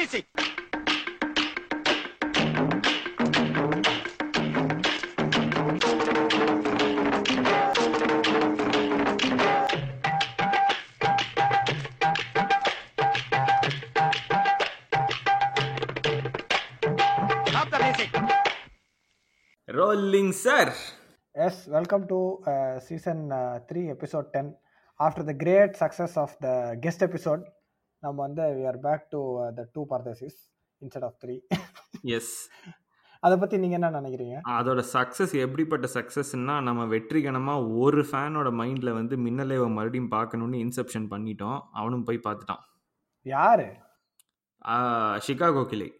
music. Stop the. Rolling, sir. Yes, welcome to uh, season uh, 3, episode 10. After the great success of the guest episode, நம்ம வந்து are back to uh, the two parthesis instead of three. Yes அதை பத்தி நீங்க என்ன நினைக்கிறீங்க? அதோட success எப்படிப்பட்ட சக்ஸஸ்னா நம்ம வெற்றிகரமாக ஒரு ஃபேனோட மைண்டில் வந்து மின்னலேவை மறுபடியும் பார்க்கணும்னு இன்செப்ஷன் பண்ணிட்டோம். அவனும் போய் பார்த்துட்டான். யாரு? சிகாகோ கிளை.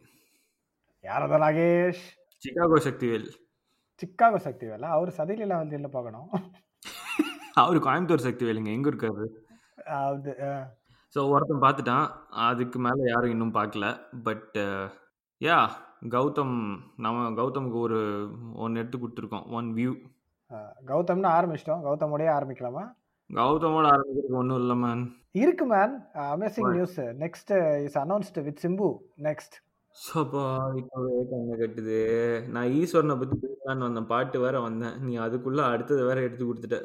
யாரதா நாகேஷ் சிகாகோ சக்திவேல். சிக்காகோ சக்தி வேலை அவர் சதிலீலா வந்து பார்க்கணும்? அவர் கோயம்புத்தூர் சக்திவேலுங்க. எங்கே இருக்காரு? அது ஸோ ஒருத்தன் பார்த்துட்டான். அதுக்கு மேலே யாரும் இன்னும் பார்க்கல. பட் யா கௌதம் நம்ம கௌதமுக்கு ஒரு ஒன்று எடுத்து கொடுத்துருக்கோம். ஒன் வியூ uh, கௌதம்னு ஆரம்பிச்சிட்டோம். கௌதமோடய ஆரம்பிக்கலாமா? கௌதமோட ஆரம்பிக்கிறதுக்கு ஒன்றும் இல்லை மேன் இருக்கு man amazing? News next is announced with Simbu next சப்பா இப்பவே கண்ணை கட்டுது. நான் ஈஸ்வரனை பத்தி பேசலான்னு வந்தேன். பாட்டு வேற வந்தேன். நீ அதுக்குள்ள அடுத்தது வேற எடுத்து கொடுத்துட்ட.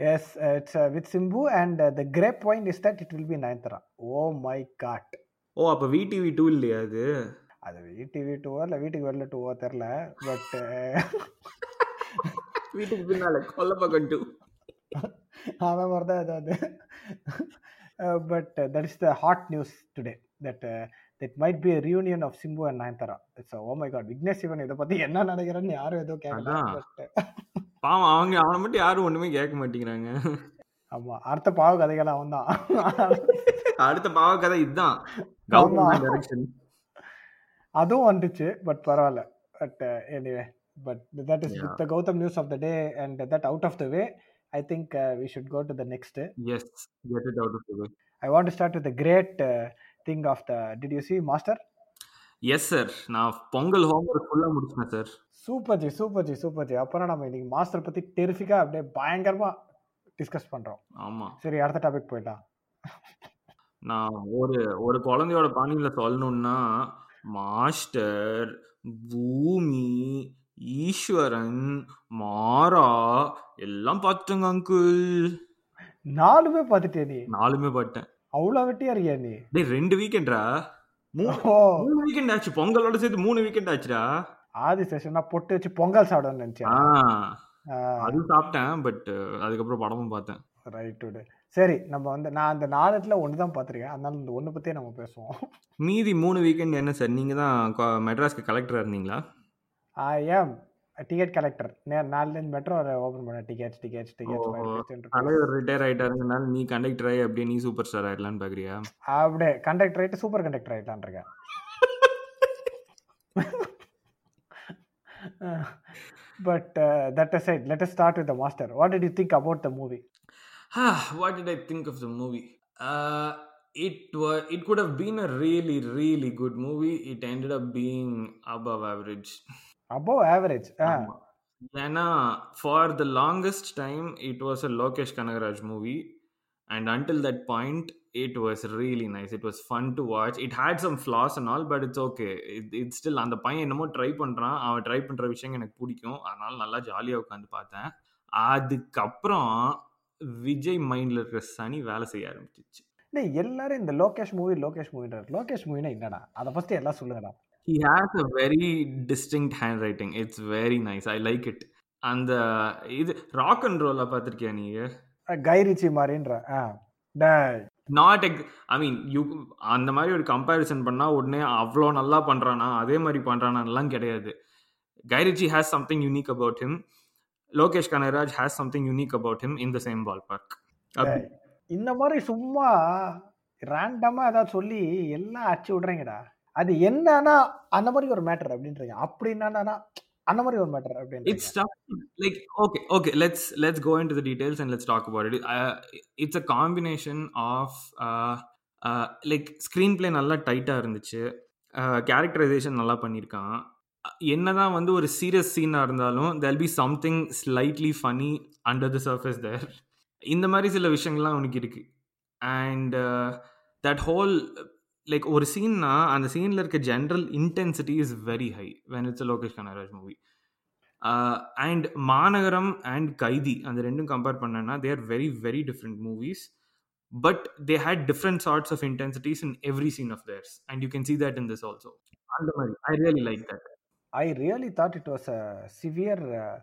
Yes, uh, it's uh, with Simbu, and uh, the great point is that it will be Nayantara. Oh my god. ஓ அப்ப விடிவி டூ இல்லையா அது அது டிவி டூவோ இல்லை வீட்டுக்கு வெளில டூவோ தெரில பட் வீட்டுக்கு பின்னால கொல்ல பக்கம் டூ அந்த மாதிரி தான் வந்து but that is the hot news today that that might be reunion of Simbu and Nayanthara it's oh my god Vignesh Shivan இதை பற்றி என்ன நினைக்கிறேன்னு யாரும் எதுவும் கேட்கல அதான். பட் பாவம் அவங்க அவனை மட்டும் யாரும் ஒண்ணுமே கேட்க மாட்டேங்கிறாங்க. ஆமாம் அடுத்த பாவ கதைகள் அவன் தான் அடுத்த பாவ கதை இதுதான். ஆமா. அதுவும் வந்துச்சு பட் பரவாயில்ல. But anyway but that is. With the Gautham news of the day and that out of the way I think we should go to the next yes get it out of the way I want to start with the great thing of the did you see Master yes sir நான் Pongal homework ஃபுல்லா முடிச்சேன் sir super ji super ji super ji அப்புறம் நம்ம இன்னைக்கு master பத்தி டெரிஃபிக்காக அப்படியே பயங்கரமா discuss பண்றோம். ஆமா. சரி அடுத்த டாபிக் போயிடலாம். நான் ஒரு ஒரு குழந்தையோட பாணியில சொல்லணும்னா மாஸ்டர் பூமி ஈஸ்வரன் மாறா எல்லாம் பார்த்துட்டேங்க அங்கிள் நாலுமே பார்த்துட்டே நீ? நாலுமே பார்த்தேன் அவ்வளோ வெட்டியா இருக்கியா நீ? ரெண்டு வீக்கெண்ட்ரா மூணு வீக்கெண்ட் ஆச்சு. பொங்கலோட சேர்த்து மூணு வீக்கெண்ட் ஆச்சுடா. ஆதி செஷனா பொட்டு வச்சு பொங்கல் சாப்பிடணும்னு நினைச்சேன். அது சாப்பிட்டேன் பட் அதுக்கப்புறம் படமும் பார்த்தேன். ரைட் டு சரி நம்ம வந்து நான் அந்த நாலுல ஒன்று தான் பார்த்துருக்கேன். அதனால இந்த ஒன்று பற்றியே நம்ம பேசுவோம். மீதி மூணு வீக்கெண்ட் என்ன சார் நீங்க தான் மெட்ராஸ்க்கு கலெக்டரா இருந்தீங்களா? ஐ ஏம் டிக்கெட் கலெக்டர் நாலுலேருந்து மெட்ரோ ஓப்பன் பண்ண டிக்கெட்ஸ் டிக்கெட்ஸ் ஓஹோ. டிக்கெட்ஸ் தலைவர் ரிட்டையர் ஆயிட்டாருங்கனால நீ கண்டக்டர் ஆகி அப்படியே நீ சூப்பர் ஸ்டார் ஆயிடலான்னு பாக்குறியா அப்படியே கண்டக்டர் ஆகிட்டு சூப்பர் கண்டக்டர் ஆகிட்டான் இருக்கேன் but that aside let us start with the master what did you think about the movie what did I think of the movie? Uh, it was. It could have been a really, really good movie. It ended up being above average. above average. ஆ. ஆமா. ஏன்னா for the longest time it was a Lokesh Kanagaraj movie and until that point it was really nice it was fun to watch it had some flaws and all but it's okay it it still அந்த பையன் என்னமோ try பண்ணுறான் அவன் try பண்ணுற விஷயம் எனக்கு பிடிக்கும். அதனால நல்லா ஜாலியாக உட்காந்து பார்த்தேன். அதுக்கப்புறம் விஜய் மைண்டில் இருக்கிற சனி வேலை செய்ய ஆரம்பிச்சிச்சு. டேய், எல்லாரும் இந்த லோகேஷ் மூவி லோகேஷ் மூவின்றார் லோகேஷ் மூவினா என்னடா? அதை ஃபர்ஸ்ட் எல்லாம் சொல்லுங்கடா. He has a very distinct handwriting. It's very nice. I like it. அந்த இது ராக் அண்ட் ரோல பார்த்துருக்கியா நீ? கைரிச்சி மாதிரின்ற not egg I mean you அந்த மாதிரி ஒரு கம்பேரிசன் பண்ணா உடனே அவ்வளோ நல்லா பண்றானா அதே மாதிரி பண்றானாலாம் கிடையாது. Guy Ritchie has something unique about him Lokesh Kanagaraj has something unique about him in the same ball park இந்த மாதிரி சும்மா ரேண்டமா ஏதாவது சொல்லி எல்லாம் அடிச்சு விடுறீங்கடா. அது என்னன்னா அந்த மாதிரி ஒரு மேட்டர் அப்படின்றீங்க அப்படி என்னன்னா அந்த மாதிரி ஒரு மேட்டர் அப்படின்னு it's like okay okay let's let's go into details and let's talk about it it's a combination of like screen play நல்லா டைட்டாக இருந்துச்சு கேரக்டரைசேஷன் நல்லா பண்ணியிருக்கான் என்ன தான் வந்து ஒரு சீரியஸ் சீனாக இருந்தாலும் there'll be something slightly funny under the surface there இந்த மாதிரி சில விஷயங்கள்லாம் அவனுக்கு இருக்குது அண்ட் தட் ஹோல் லைக் ஒரு சீன்னா அந்த சீனில் இருக்க general intensity is very high when it's Lokesh Kanagaraj movie and Maanagaram and Kaithi அந்த ரெண்டும் கம்பேர் பண்ணேன்னா they are very very different movies but they had different sorts of intensities in every scene of theirs and you can see that in this also அந்த மாதிரி I really like that I really thought it was a severe uh,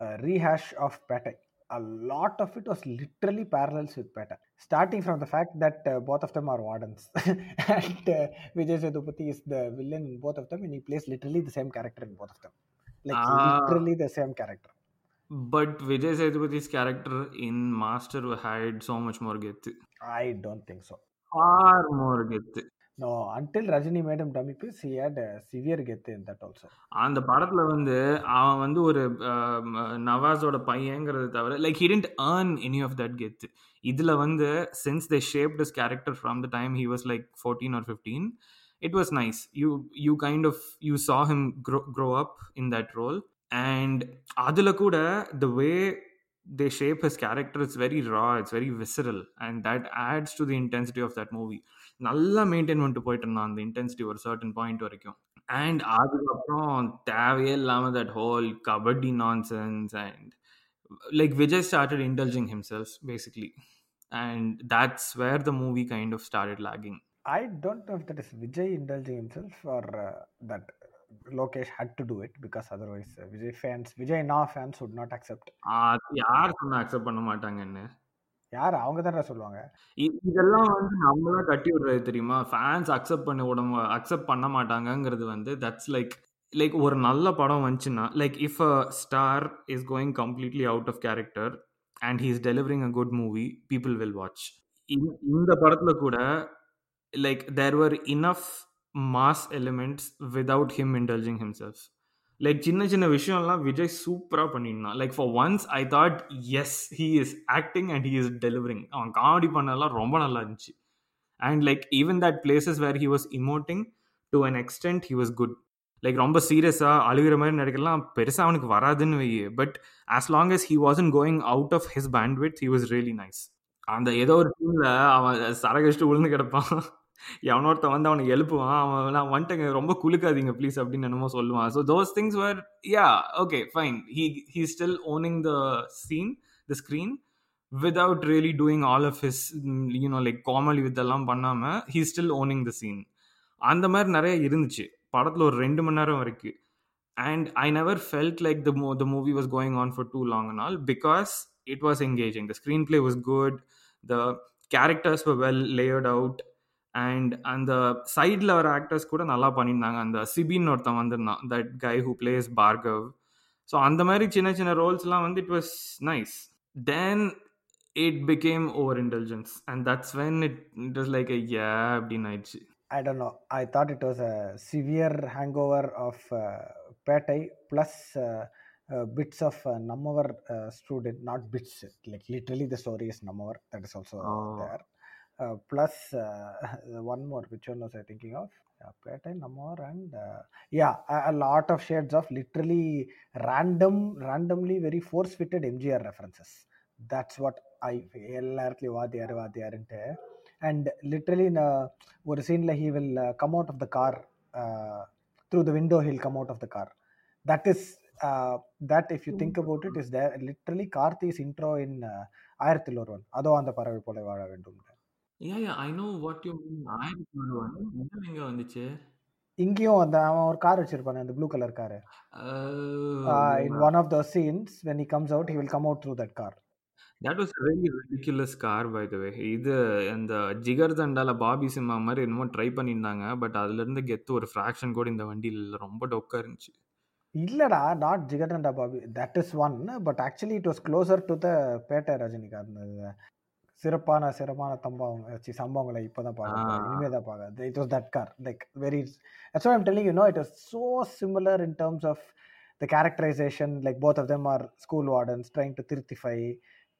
uh, rehash of Pata. A lot of it was literally parallels with Pata, starting from the fact that uh, both of them are wardens, and uh, Vijay Sethupathi is the villain in both of them, and he plays literally the same character in both of them, like Ah. literally the same character. But Vijay Sethupath's character in Master had so much more gethu. I don't think so. Far more gethu. No until Rajini madam டமிப்பு she had severe கெத்து in that also அந்த படத்தில் வந்து அவன் வந்து ஒரு நவாஸோட பையங்கிறது தவிர like he didn't earn any of that கெத்து இதில் வந்து since they shaped his character from the time he was like fourteen or fifteen it was nice you you kind of you saw him grow grow up in that role and அதில் கூட the way they shape his character it's very raw it's very visceral and that adds to the intensity of that movie நல்லா maintain பண்ணிட்டு போயிட்டு இருந்தான் அந்த intensity ஒரு certain point வரைக்கும். And அதுக்கப்புறம் தேவையே இல்லாமல் that whole kabaddi nonsense and like Vijay started indulging himself basically and that's where the movie kind of started lagging if that is Vijay indulging himself or uh, that Lokesh had to do it because otherwise uh, Vijay fans, Vijay Na fans would not accept. யார் சொன்னா accept பண்ண மாட்டாங்கன்னு? யார்? அவங்க தானே சொல்லுவாங்க. இ- இதெல்லாம் வந்து நம்மளா கட்டி விடுறது தெரியுமா? ஃபேன்ஸ் அக்செப்ட் பண்ண விட அக்செப்ட் பண்ண மாட்டாங்கங்கிறது வந்து தட்ஸ் லைக் லைக் ஒரு நல்ல படம் வந்துச்சுன்னா like if a star is going completely out of character and he is delivering a good movie people will watch இந்த படத்தில் கூட like there were enough mass elements without him indulging himself like சின்ன சின்ன விஷயம்லாம் விஜய் சூப்பராக பண்ணியிருந்தான். Like for once I thought as he is acting and he is delivering அவன் comedy பண்ணதெல்லாம் ரொம்ப நல்லா இருந்துச்சு. And like even that places where he was emoting to an extent he was good like ரொம்ப சீரியஸாக அழுகிற மாதிரி நடிக்கலாம் பெருசாக அவனுக்கு வராதுன்னு why but as long as he wasn't going out of his bandwidth he was really nice அந்த ஏதோ ஒரு டீமில் அவன் சரகஷ்டு விழுந்து கிடப்பான். எவனொருத்தன் வந்து அவனை எழுப்புவான் அவன் நான் வந்துட்டேங்க ரொம்ப குலுக்காதீங்க ப்ளீஸ் அப்படின்னு என்னமோ சொல்லுவான். So those things were yeah okay fine he he still owning the scene the screen without really doing all of his you know like comedy இதெல்லாம் பண்ணாமல் he still owning the scene அந்த மாதிரி நிறைய இருந்துச்சு. படத்தில் ஒரு ரெண்டு மணி நேரம் வரைக்கும். And I never felt like the மூ the movie was going on for too long and all because it was engaging the screen play was good the characters well layered out and அந்த சைடில் வர actors கூட நல்லா பண்ணியிருந்தாங்க. அந்த சிபின்னு ஒருத்தன் வந்திருந்தான். That guy who plays Bhargav so அந்த மாதிரி சின்ன சின்ன ரோல்ஸ்லாம் வந்து it was nice then it became over intelligence and that's when it it was like ஐயா அப்படின்னு ஆயிடுச்சு. I don't know. I thought it was a severe hangover of uh, Petai plus uh, uh, bits of uh, Namavar uh, student, not bits, like literally the story is Namavar, that is also Oh. there. Uh, plus uh, one more, which one was I thinking of? Yeah, Petai, Namavar, and uh, yeah, a, a lot of shades of literally random, randomly very force fitted MGR references. That's what I எல்லா இடத்துலையும் வாத்தியார் வாத்தியாருன்ட்டு and literally இந்த ஒரு சீனில் he will come out of the car through the window he'll come out of the car that is that if you think about it is there literally Karthi's intro in Aayirathil Oruvan அதோ அந்த பறவை போல வாழ வேண்டும் Yeah yeah I know what you mean ஆயிரத்தி ஒருவன் முதல்ல எங்க வந்துச்சு? இங்கேயும் அந்த அவன் ஒரு கார் வச்சிருப்பானே அந்த blue colour car in one of the scenes when he comes out he will come out through that car that was really ridiculous car by the way இது அந்த ஜிகர் தண்டால பாபி சிம்மா மாதிரி என்னமோ ட்ரை பண்ணியிருந்தாங்க. பட் அதுல இருந்து கெத்து ஒரு ஃப்ராக்ஷன் கூட இந்த வண்டியில் ரொம்ப டொக்கா இருந்துச்சு. இல்லடா not Jigarthanda Bobby. That is one but actually it was closer to the Petta Rajinikanth சிறப்பான சிறப்பான தம்பம் சி சம்பவங்களை இப்போதான் பார்க்க Ah. இனிமே தான் பார்க்க it was that car like very why I'm telling you, no, it was so similar in terms of the characterization. Like both of them are school wardens trying to tirtify,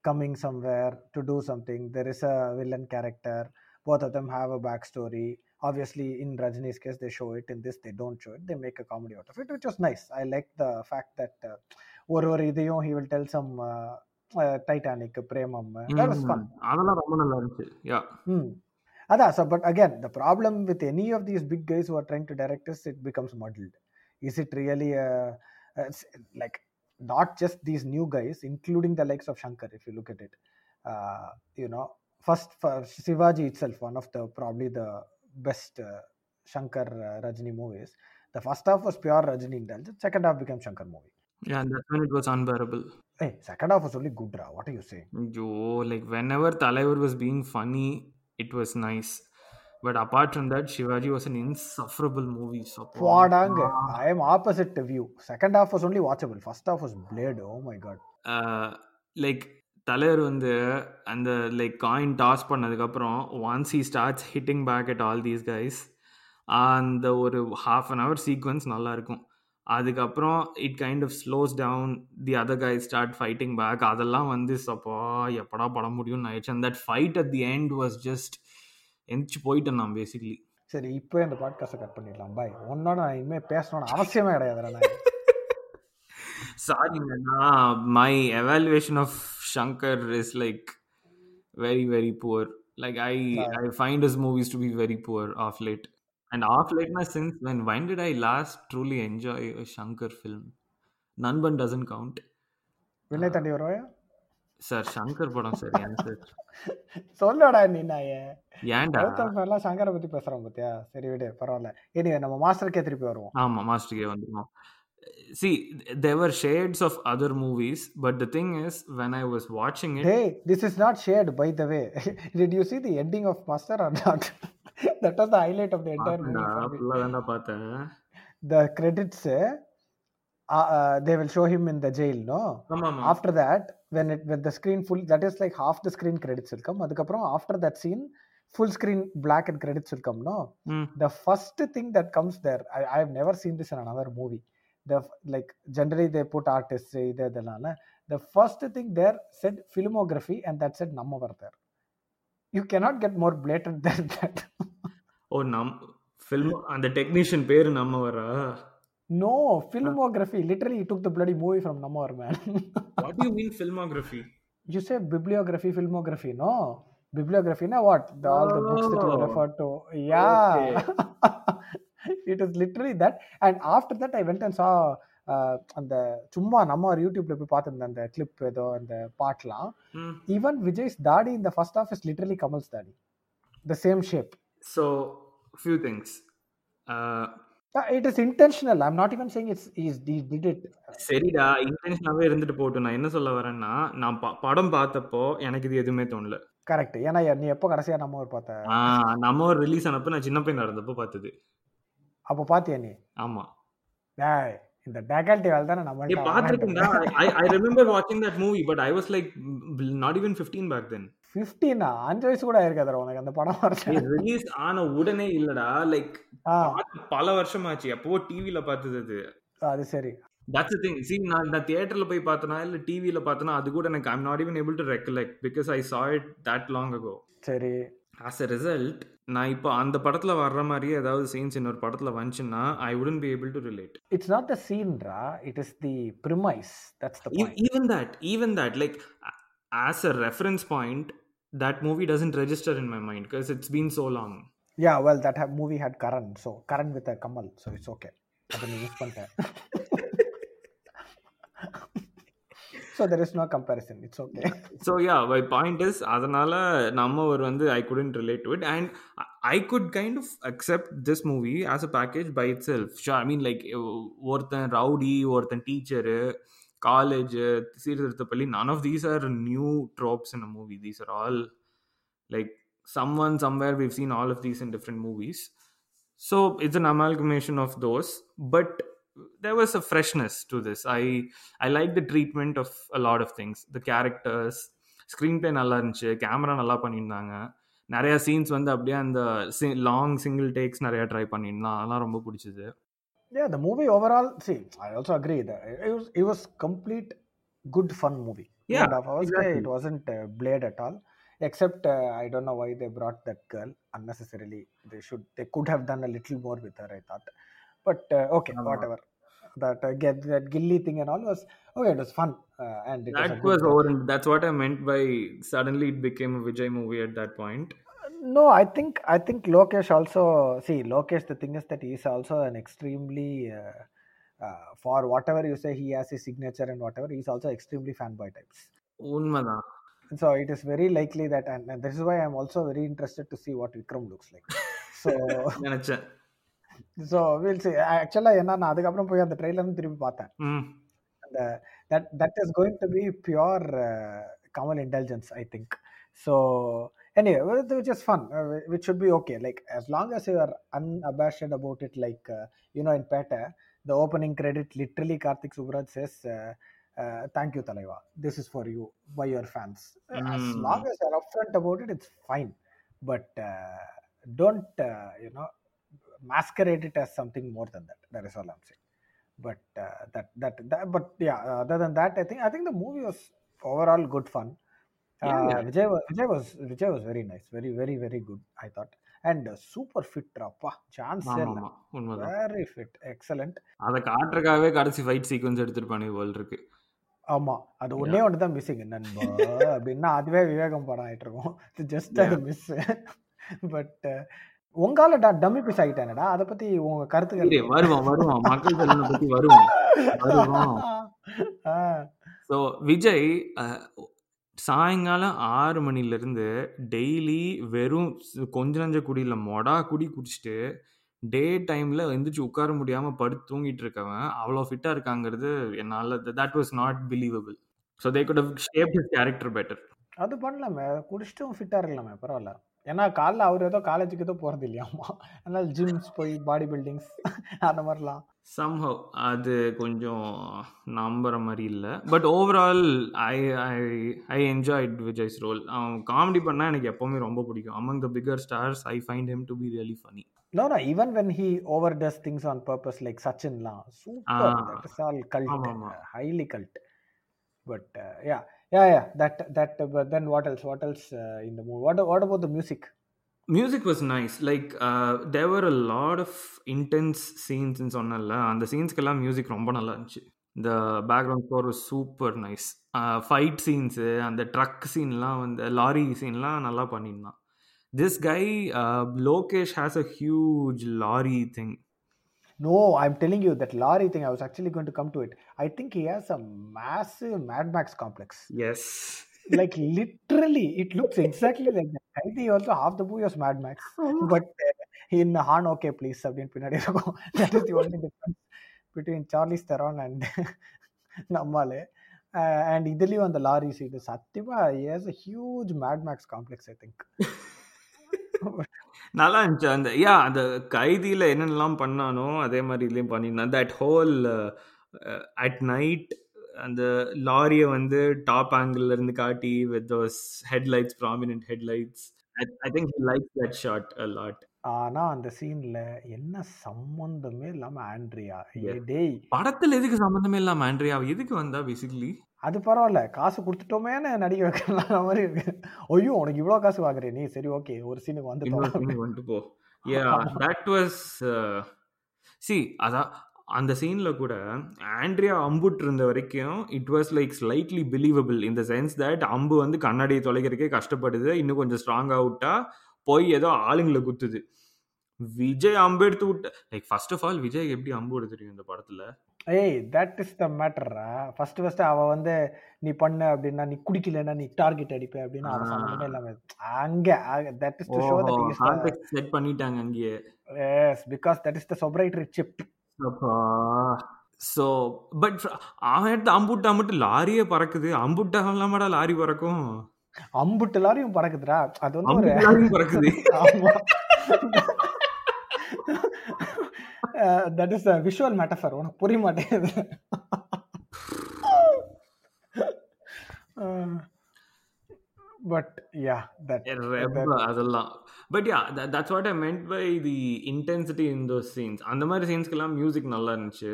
coming somewhere to do something. There is a villain character. Both of them have a backstory. Obviously, in Rajini's case, they show it. In this, they don't show it. They make a comedy out of it, which was nice. I like the fact that uh, ஒரு ஒரு இதையும் he will tell some uh, uh, Titanic, Premam. That was fun. ம், அதெல்லாம் ரொம்ப நல்லா இருந்துச்சு yeah ம் Adas, but again, the problem with any of these big guys who are trying to direct us, it becomes muddled. Is it really a, a s- like not just these new guys, including the likes of Shankar, if you look at it? Uh, you know, first for Shivaji itself, one of the probably the best uh, Shankar uh, Rajini movies. The first half was pure Rajini indulgence. Second half became Shankar movie. Yeah, and that's when it was unbearable. Hey, second half was only good. Ra. What are you saying? Yo, like whenever Talaivar was being funny, it was nice. But apart from that, Shivaji was an insufferable movie. So Fwadang. I am opposite view. Second half was only watchable. First half was blade. Oh my god. Like தலைவர் வந்து அந்த like coin toss பண்ணதுக்கப்புறம் once he starts hitting back at all these guys அந்த ஒரு half an hour sequence நல்லா இருக்கும் அதுக்கப்புறம் it kind of slows down the other guy start fighting back அதெல்லாம் வந்து சப்பா எப்படா படம் முடியும்னு ஆயிடுச்சு. And that fight at the end was just எந்திச்சு போயிட்டேன் நான் பேசிக்லி சரி இப்போ இந்த பாட்காஸ்ட்டை கட் பண்ணிடலாம். பாய் உன்னோட நான் இனிமேல் பேசணும்னு அவசியமே கிடையாது சாரிங்க நான் my evaluation of Shankar is like very very poor like I I find his movies to be very poor off late. And late na since when when did i last truly enjoy a shankar film nanban doesn't count விண்ணை தாண்டி வருவாயா sir Shankar படம் sir ஏன் sir சொல்லடா நீ ஏன்டா எல்லாம் சங்கரை பத்தி பேசுறோம் பாத்தியா சரி விடு பரவாயில்ல இனி நம்ம மாஸ்டருக்கே திருப்பி வருவோம் ஆமா மாஸ்டர்கே வந்துடும் see there were shades of other movies but the thing is when i was watching it Hey, this is not shared, by the way. Did you see the ending of Master or not? That was the highlight of the entire movie. பார்த்தேன்டா, for me. full-ஆ தான்டா பார்த்தேன் The credits, uh, uh, they will show him in the jail, no? ஆமா ஆமா After that, when it when the screen full, that is like half the screen credits will come. அதுக்கப்புறம் after that scene, full screen black and credits will come, no? ம் The first thing that comes there, I I have never seen this in another movie. The f- like generally they put artists இது இதெல்லாம் the first thing there said filmography and that said Nammavar there. You cannot get more blatant than that. ஓ நம் film அந்த technician பேரு நம்ம வரா no, filmography. Literally, he took the bloody movie from Nammavar, man. What you mean filmography filmography, no? Bibliography, na what? The, all the books that you Oh. refer to. Yeah. it is literally that. And after that, I went and saw uh, அந்த சும்மா நம்ம ஒரு யூடியூப்ல போய் பார்த்துருந்தேன் அந்த clip ஏதோ அந்த பாட்லாம் ம் ஈவன் விஜய்ஸ் தாடி இந்த first half is literally Kamal's தாடி the same shape so few things it is intentional I'm not even saying it's is did it சரிடா இன்டென்ஷனாகவே இருந்துட்டு போட்டும் நான் என்ன சொல்ல வரேன்னா நான் படம் பார்த்தப்போ எனக்கு இது எதுவுமே தோணல. கரெக்ட் ஏன்னா நீ எப்போ கடைசியா நம்ம ஒரு பார்த்த? நம்ம ஒரு ரிலீஸ் ஆனப்போ நான் சின்ன பையன் இருந்தப்போ பார்த்தது. அப்போ பாத்தியா நீ? ஆமா. இந்த டேகால்ட்டி வேலை தானே நம்ம ஐ ஐ ரிமெம்பர் வாட்சிங் that movie but I was like not even fifteen back then ஃபிஃப்டீனா அஞ்சு வயசு கூட இருக்காது உனக்கு அந்த படம் ரிலீஸ் ஆன உடனே இல்லடா. லைக் பல வருஷம் ஆச்சு எப்போ டிவில பார்த்தது அது. அது சரி. தட்ஸ் திங் சி நான் நான் தியேட்டர்ல போய் பார்த்தனா இல்ல டிவில பார்த்தனா அது கூட எனக்கு I'm not even able to recollect because I saw it that long ago சரி. ஆஸ் எ ரிசல்ட் நான் இப்போ அந்த படத்துல வர்ற மாதிரியே ஏதாவது சீன்ஸ் இன்னொரு படத்துல வந்துச்சுன்னா I wouldn't be able to relate it's not the சீன்ரா it is the premise that's the point even that even that like a- as a reference point that movie doesn't register in my mind because it's been so long yeah well that movie had Karan so Karan with Kamal so it's okay அதை நீ use பண்ணிட்டேன் so there is no comparison it's okay so yeah my point is அதனால நம்ம ஒரு வந்து i couldn't relate to it and I- i could kind of accept this movie as a package by itself sure i mean like uh, ஒருத்தன் rowdy ஒருத்தன் teacher college சீர்திருத்த பள்ளி none of these are new tropes in a movie these are all like someone somewhere we've seen all of these in different movies so it's an amalgamation of those but there was a freshness to I i i like the treatment of a lot of things the characters screenplay நல்லா இருந்துச்சு camera நல்லா பண்ணியிருந்தாங்க நிறையா scenes வந்து அப்படியே அந்த long single takes நிறையா try பண்ணியிருந்தான் அதெல்லாம் ரொம்ப பிடிச்சிது Yeah, the movie overall, see, I also agree that it was, it was complete good fun movie. Yeah, and a half exactly. It wasn't uh, blade at all. Except uh, I don't know why they brought that girl unnecessarily. They should they could have done a little more with her. I thought, but uh, okay, Uh, whatever. That uh, get that Gilly thing and all was okay. It was fun uh, and it was that was uh, over and that's what i meant by suddenly it became a vijay movie at that point No, I think I think Lokesh also see Lokesh. The thing is that he's also an extremely uh, uh, for whatever you say he has his signature and whatever he's also extremely fanboy types. உண்மைதான் So it is very likely that and, and this is why I'm also very interested to see what Vikram looks like. So நினைச்சேன் so we'll see. Actually என்ன நான் அதுக்கப்புறம் போய் அந்த trailer திரும்பி பார்த்தேன் ம் அந்த that that is going to be pure uh, Kamal indulgence, I think. Anyway, well, which is fun, uh, which should be okay. Like as long as you are unabashed about it, like uh, you know, in Peta, the opening credit literally Karthik Subraj says, uh, uh, "Thank you, Talaiva. This is for you by your fans." As Mm. long as you're upfront about it, it's fine. But uh, don't uh, you know masquerade it as something more than that. That is all I'm saying but uh, that, that that but yeah other than that i think i think the movie was overall good fun Yeah, yeah. Vijay, was, Vijay was Vijay was very nice. Very very very good i thought. Uh, rappa chance ஆமா ஆமா உண்மைதான். Very fit. Excellent. அதை காட்டுறதுக்காகவே கடைசி fight sequence எடுத்துருப்பானு இருக்கு ஆமா. அது ஒன்னே ஒன்று தான் மிஸ்ஸிங் நண்பா அப்படின்னா அதுவே விவேகம் படம் ஆயிட்டு இருக்கும். ஜஸ்ட் அது மிஸ் பட் உங்கால டம்மி பீஸ் ஆகிட்டானடா அதை பத்தி உங்க கருத்துக்கள் வருவோம் வருவோம். மக்கள் பத்தி வருவோம். வருவோம். ஸோ விஜய் சாயங்காலம் ஆறு மணிலேருந்து டெய்லி வெறும் கொஞ்ச நஞ்ச குடியில் மொடா குடி குடிச்சிட்டு டே டைமில் எந்திரிச்சு உட்கார முடியாமல் படுத்து தூங்கிட்டு இருக்கவன் அவ்வளோ ஃபிட்டாக இருக்காங்கிறது என்னால் that was not believable so they could shape his character better அது பண்ணலாமே. குடிச்சிட்டும் ஃபிட்டாக இருக்கலாமே பரவாயில்ல. ஏன்னா காலைல அவர் ஏதோ காலேஜுக்கு ஏதோ போகிறது இல்லையாமா? அதனால ஜிம்ஸ் போய் பாடி பில்டிங்ஸ் அந்த மாதிரிலாம். சம்ஹவ் அது கொஞ்சம் நம்புற மாதிரி இல்லை. But overall I I I enjoyed Vijay's role அவன் காமெடி பண்ணால் எனக்கு எப்போவுமே ரொம்ப பிடிக்கும். Among the bigger stars I find him to be really funny no no even when he over does things on purpose like சச்சின்லாம் super. That is all cult. Highly cult but yeah yeah yeah that that but then what else what else இந்த movie what what about the music music was nice like there were a lot of intense சீன்ஸ்ன்னு சொன்னல அந்த சீன்ஸ்க்கெல்லாம் music ரொம்ப நல்லா இருந்துச்சு. இந்த background score super nice fight scenes அந்த truck சீன்லாம் வந்து லாரி சீன்லாம் நல்லா பண்ணியிருந்தான். This guy Lokesh has a huge lorry thing No, I'm telling you that Laurie thing. I was actually going to come to it. I think he has a massive Mad Max complex. Yes like literally it looks exactly like that Heidi also half the movie was Mad Max but uh, in Han okay please அப்படின்னு பின்னாடி இருக்கும் that is the only difference between Charlize Theron and நம்மாலு and இதுலயும் அந்த lorry seat சத்தியமா he has a huge Mad Max complex I think நல்லா இருந்துச்சு. அந்த யா அந்த கைதியில் என்னென்னலாம் பண்ணானோ அதே மாதிரி இதுலேயும் பண்ணியிருந்தான் தட் ஹோல் அட் நைட் அந்த லாரியை வந்து டாப் ஆங்கிள் இருந்து காட்டி with those headlights prominent headlights I think like that shot a lot ஆனா அந்த சீன்ல என்ன சம்பந்தமே இல்லாம ஆண்ட்ரியா. டேய். படத்தில் எதுக்கு சம்மந்தமே இல்லாம ஆண்ட்ரியா? எதுக்கு வந்தா பேசிக்கலி அது பரவாயில்ல. காசு கொடுத்துட்டோமேன்னு நடிக்க வைக்கலாம் மாதிரி இருக்கு. ஐயோ உனக்கு இவ்வளோ காசு வாங்குறே. நீ சரி ஓகே ஒரு சீனுக்கு வந்து வந்துட்டு போ. யா தட் வாஸ் சி அதான் அந்த சீனில் கூட ஆண்ட்ரியா அம்புட்டு இருந்த வரைக்கும் it was like slightly believable இந்த சென்ஸ் தட் அம்பு வந்து கண்ணாடியை தொலைக்கிறதுக்கே கஷ்டப்படுது. இன்னும் கொஞ்சம் ஸ்ட்ராங்காக விட்டா போய் ஏதோ ஆளுங்களை குத்துது. விஜய் அம்பு எடுத்து விட்ட like first of all Vijay எப்படி அம்பு எடுத்து தெரியும் இந்த படத்துல? ஏய் தட் இஸ் த மேட்டரா ஃபர்ஸ்ட் ஃபர்ஸ்ட் அவ வந்து நீ பண்ண அப்படின்னா நீ குடிக்கலன்னா நீ டார்கெட் அடிப்ப அப்படின்னு அவன் ஆ. சம்மந்தமே இல்லாம அங்க that is to show that is contact set பண்ணிட்டாங்க அங்கேயே. Yes because that is the proprietary chip so but அவன் எடுத்து அம்புட்டு அம்புட்டு லாரியே பறக்குது. அம்புட்டா இல்லாமடா லாரி பறக்கும். அம்புட்டு லாரியும் பறக்குதுடா. அது வந்து ஒரு பறக்குது. தட் இஸ் விஷுவல் மெட்டஃபர் உனக்கு புரிய மாட்டேங்குது. பட் யா தட் அதெல்லாம். But yeah that's what I meant by the intensity in those scenes அந்த மாதிரி சீன்ஸ்க்கெல்லாம் மியூசிக் நல்லா இருந்துச்சு.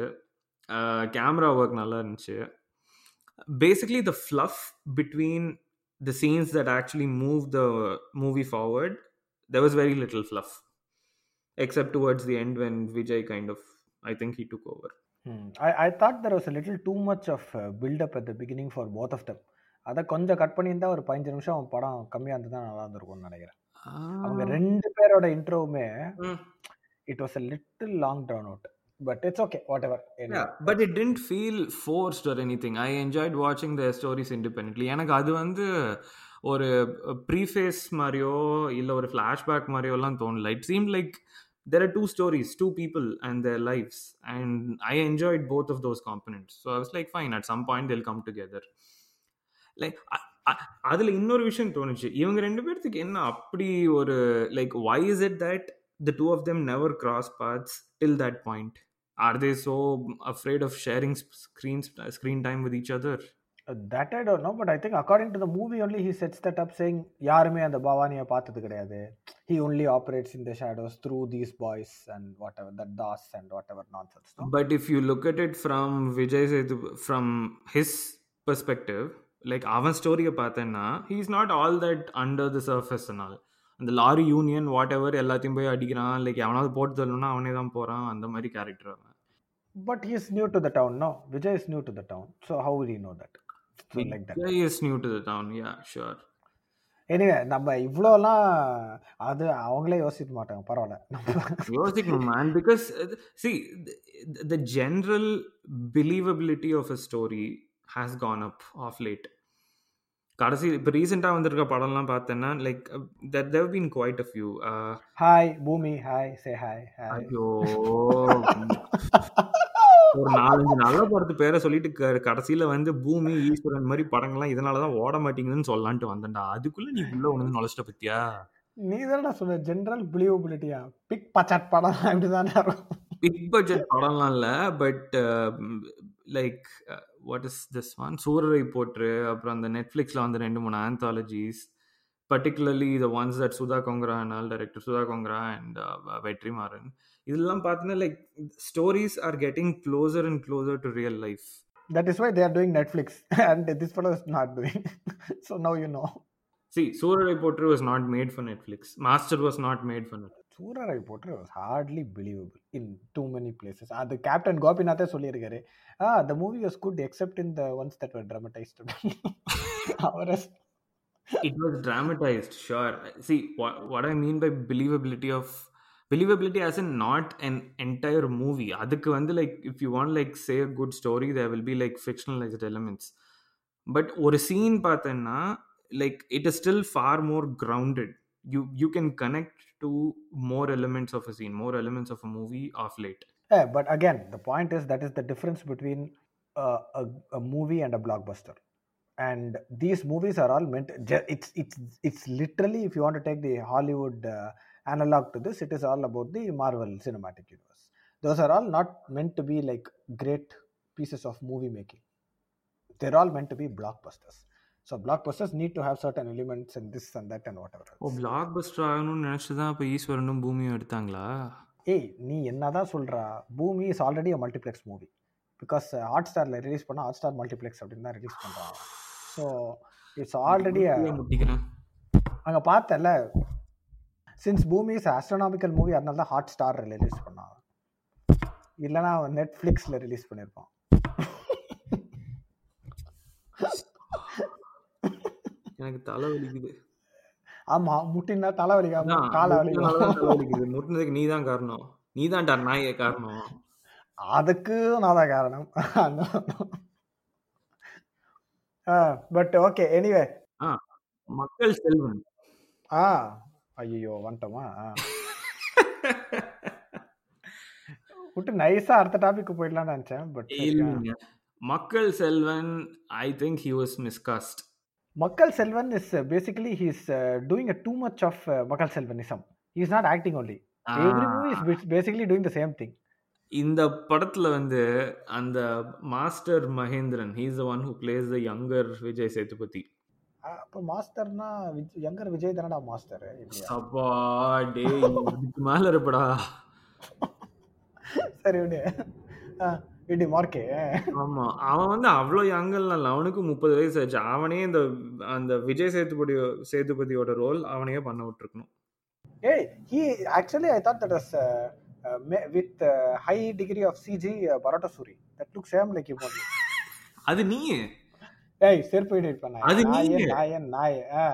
கேமரா ஒர்க் நல்லா இருந்துச்சு. Basically the fluff between the scenes that actually move the movie forward there was very little fluff. Except towards the end when vijay kind of i think he took over Hmm. I, I thought there was a little too much of uh, build up at the beginning for both of them அதை கொஞ்சம் cut பண்ணியிருந்தா ஒரு பதினஞ்சு நிமிஷம் படம் கம்மியாக இருந்ததா நல்லா இருந்திருக்கும்னு நினைக்கிறேன் அவங்க ரெண்டு பேரோட இன்ட்ரோவுமே. It was a little long drawn out but it's okay whatever Yeah, but it didn't feel forced or anything. I enjoyed watching their stories independently. எனக்கு அது வந்து ஒரு ப்ரீஃபேஸ் மாதிரியோ இல்லை ஒரு ஃப்ளாஷ்பேக் மாதிரியோலாம் தோணல it seem like there are two stories two people and their lives and i enjoyed both of those components so i was like fine at some point they'll come together like அதில் இன்னொரு விஷயம் தோணுச்சு இவங்க ரெண்டு பேர்த்துக்கு என்ன அப்படி ஒரு like why is it that the two of them never cross paths till that point are they so afraid of sharing screen screen time with each other that I don't know but I think according to the movie only he sets that up saying யாருமே அந்த பவானியை பார்த்தது கிடையாது. He only operates in the shadows through these boys and whatever that those and whatever nonsense but if you look at it from Vijay Sethu from his perspective like அவன் ஸ்டோரியை பார்த்தேன்னா he is not all that under the surface all அந்த lorry union whatever எல்லாத்தையும் போய் அடிக்கிறான். Like எவனாவது போட்டு தரணும்னா அவனே தான் போகிறான் அந்த மாதிரி கேரக்டர் அவன். But he is new to the town no Vijay is new to the town so how you know that like that Vijay is new to the town yeah sure. Anyway நம்ம இவ்வளோலாம் அது அவங்களே யோசிக்க மாட்டாங்க பரவாயில்ல. நம்ம யோசிக்கணும் man because see the general believability of a story has gone up of late. கடைசி இப்போ ரீசெண்டாக வந்திருக்க படம்லாம் பார்த்தேன்னா like that they've been quite a few hi Bhoomi ஹாய் சே ஹாய் ஹாய் ஐயோ ஒரு நாலஞ்சு நல்ல படத்து பேரை சொல்லிட்டு கடைசியில வந்து பூமி ஈஸ்வரன் மாதிரி படங்கள்லாம் இதனாலதான் ஓட மாட்டேங்குதுன்னு சொல்லலான்ட்டு வந்தேன்டா. அதுக்குள்ள நீ உள்ள ஒண்ணு நுழைச்சிட்ட பத்தியா? நீ தானே சொன்ன ஜென்ரல் பிலீவபிலிட்டியா பிக் பச்சாட் படம் இப்படி தானே இருக்கும். பிக் பட்ஜெட் படம்லாம் இல்ல but like what is this one Soorarai Pottru அப்புறம் அந்த நெட்ஃப்ளிக்ஸ்ல வந்து ரெண்டு மூணு anthologies particularly the ones that Sudha Kongara and director Sudha Kongara and Vetrimaaran இதெல்லாம் பார்த்தீங்கன்னா like stories are getting closer and closer to real life that is why they are doing Netflix and this fellow is not doing so now you know see Soorarai Pottru was not made for Netflix Master was not made for net Soorarai Pottru was hardly believable in too many places அது captain கோபிநாத்தே சொல்லியிருக்காரு ஆ the movie was good except in the ones that were dramatised அவரை it was dramatized sure. See what, what i mean by believability of believability as in not an entire movie அதுக்கு வந்து like if you want like say a good story there will be like fictionalized elements but ஒரு scene பார்த்தேன்னா like it is still far more grounded you you can connect to more elements of a scene more elements of a movie of late Yeah, but again, the point is that is the difference between uh, a, a movie and a blockbuster. And these movies are all meant. ju- It's it's it's literally, if you want to take the Hollywood uh, analog to this, it is all about the Marvel Cinematic Universe. Those are all not meant to be like great pieces of movie making. They're all meant to be blockbusters. So blockbusters need to have certain elements and this and that and whatever. Oh else. Blockbuster ஆகணும்னு நினச்சி தான் இப்போ ஈஸ்வரனும் பூமியும் எடுத்தாங்களா ஏய் நீ என்னதான் சொல்றா Bhoomi is already a multiplex movie because hot ஸ்டாரில் ரிலீஸ் பண்ணால் ஹாட் ஸ்டார் மல்டிப்ளெக்ஸ் அப்படின்னு தான் ரிலீஸ் பண்ணுறாங்க ஸோ இட்ஸ் ஆல்ரெடி அங்கே பார்த்தல since Bhoomi is astronomical movie அதனால தான் ஹாட் ஸ்டார் ரிலீஸ் பண்ணாங்க. இல்லைனா நெட்ஃப்ளிக்ஸில் ரிலீஸ் பண்ணியிருப்பான் எனக்கு தலை வலிக்குது ஆமாம் முட்டினா தலை வலிக்காம. காலை வலிக்குது முட்டினதுக்கு நீ தான் காரணம். நீ தான்டா நாயே காரணம். அதுக்கு நான் தான் காரணம். But okay anyway Makkal Selvan ஆ ஐயோ வந்துட்டோமா? விட்டு நைஸா அடுத்த டாபிக் போயிடலாம்னு நினைச்சேன் but Makkal Selvan I think he was miscast Makkal Selvan is basically he is doing a too much of Makkal Selvanism. He is not acting only every movie is basically doing the same thing இந்த படத்துல வந்து அந்த master Mahendran he's the one who plays the younger Vijay Sethupathi அப்போ மாஸ்டர்னா younger Vijay தானடா master? அப்பா டே இதுக்கு மேல இருப்படா. சரி விடு. விடு மார்க்கே. ஆமா அவன் வந்து அவ்வளோ யங்கல் இல்ல. அவனுக்கு முப்பது வயசு ஆச்சு. அவனே இந்த அந்த விஜய் சேதுபதி சேதுபதியோட ரோல் அவனையே பண்ண விட்டுருக்கணும். ஏய் uh, uh, ma- with uh, high degree of cg uh, barotta suri that looks same like him only அது நீ ஏய் செருப்பு எடிட் பண்ண அது நாயே நீங்க. நாயே நாயே. ஆ.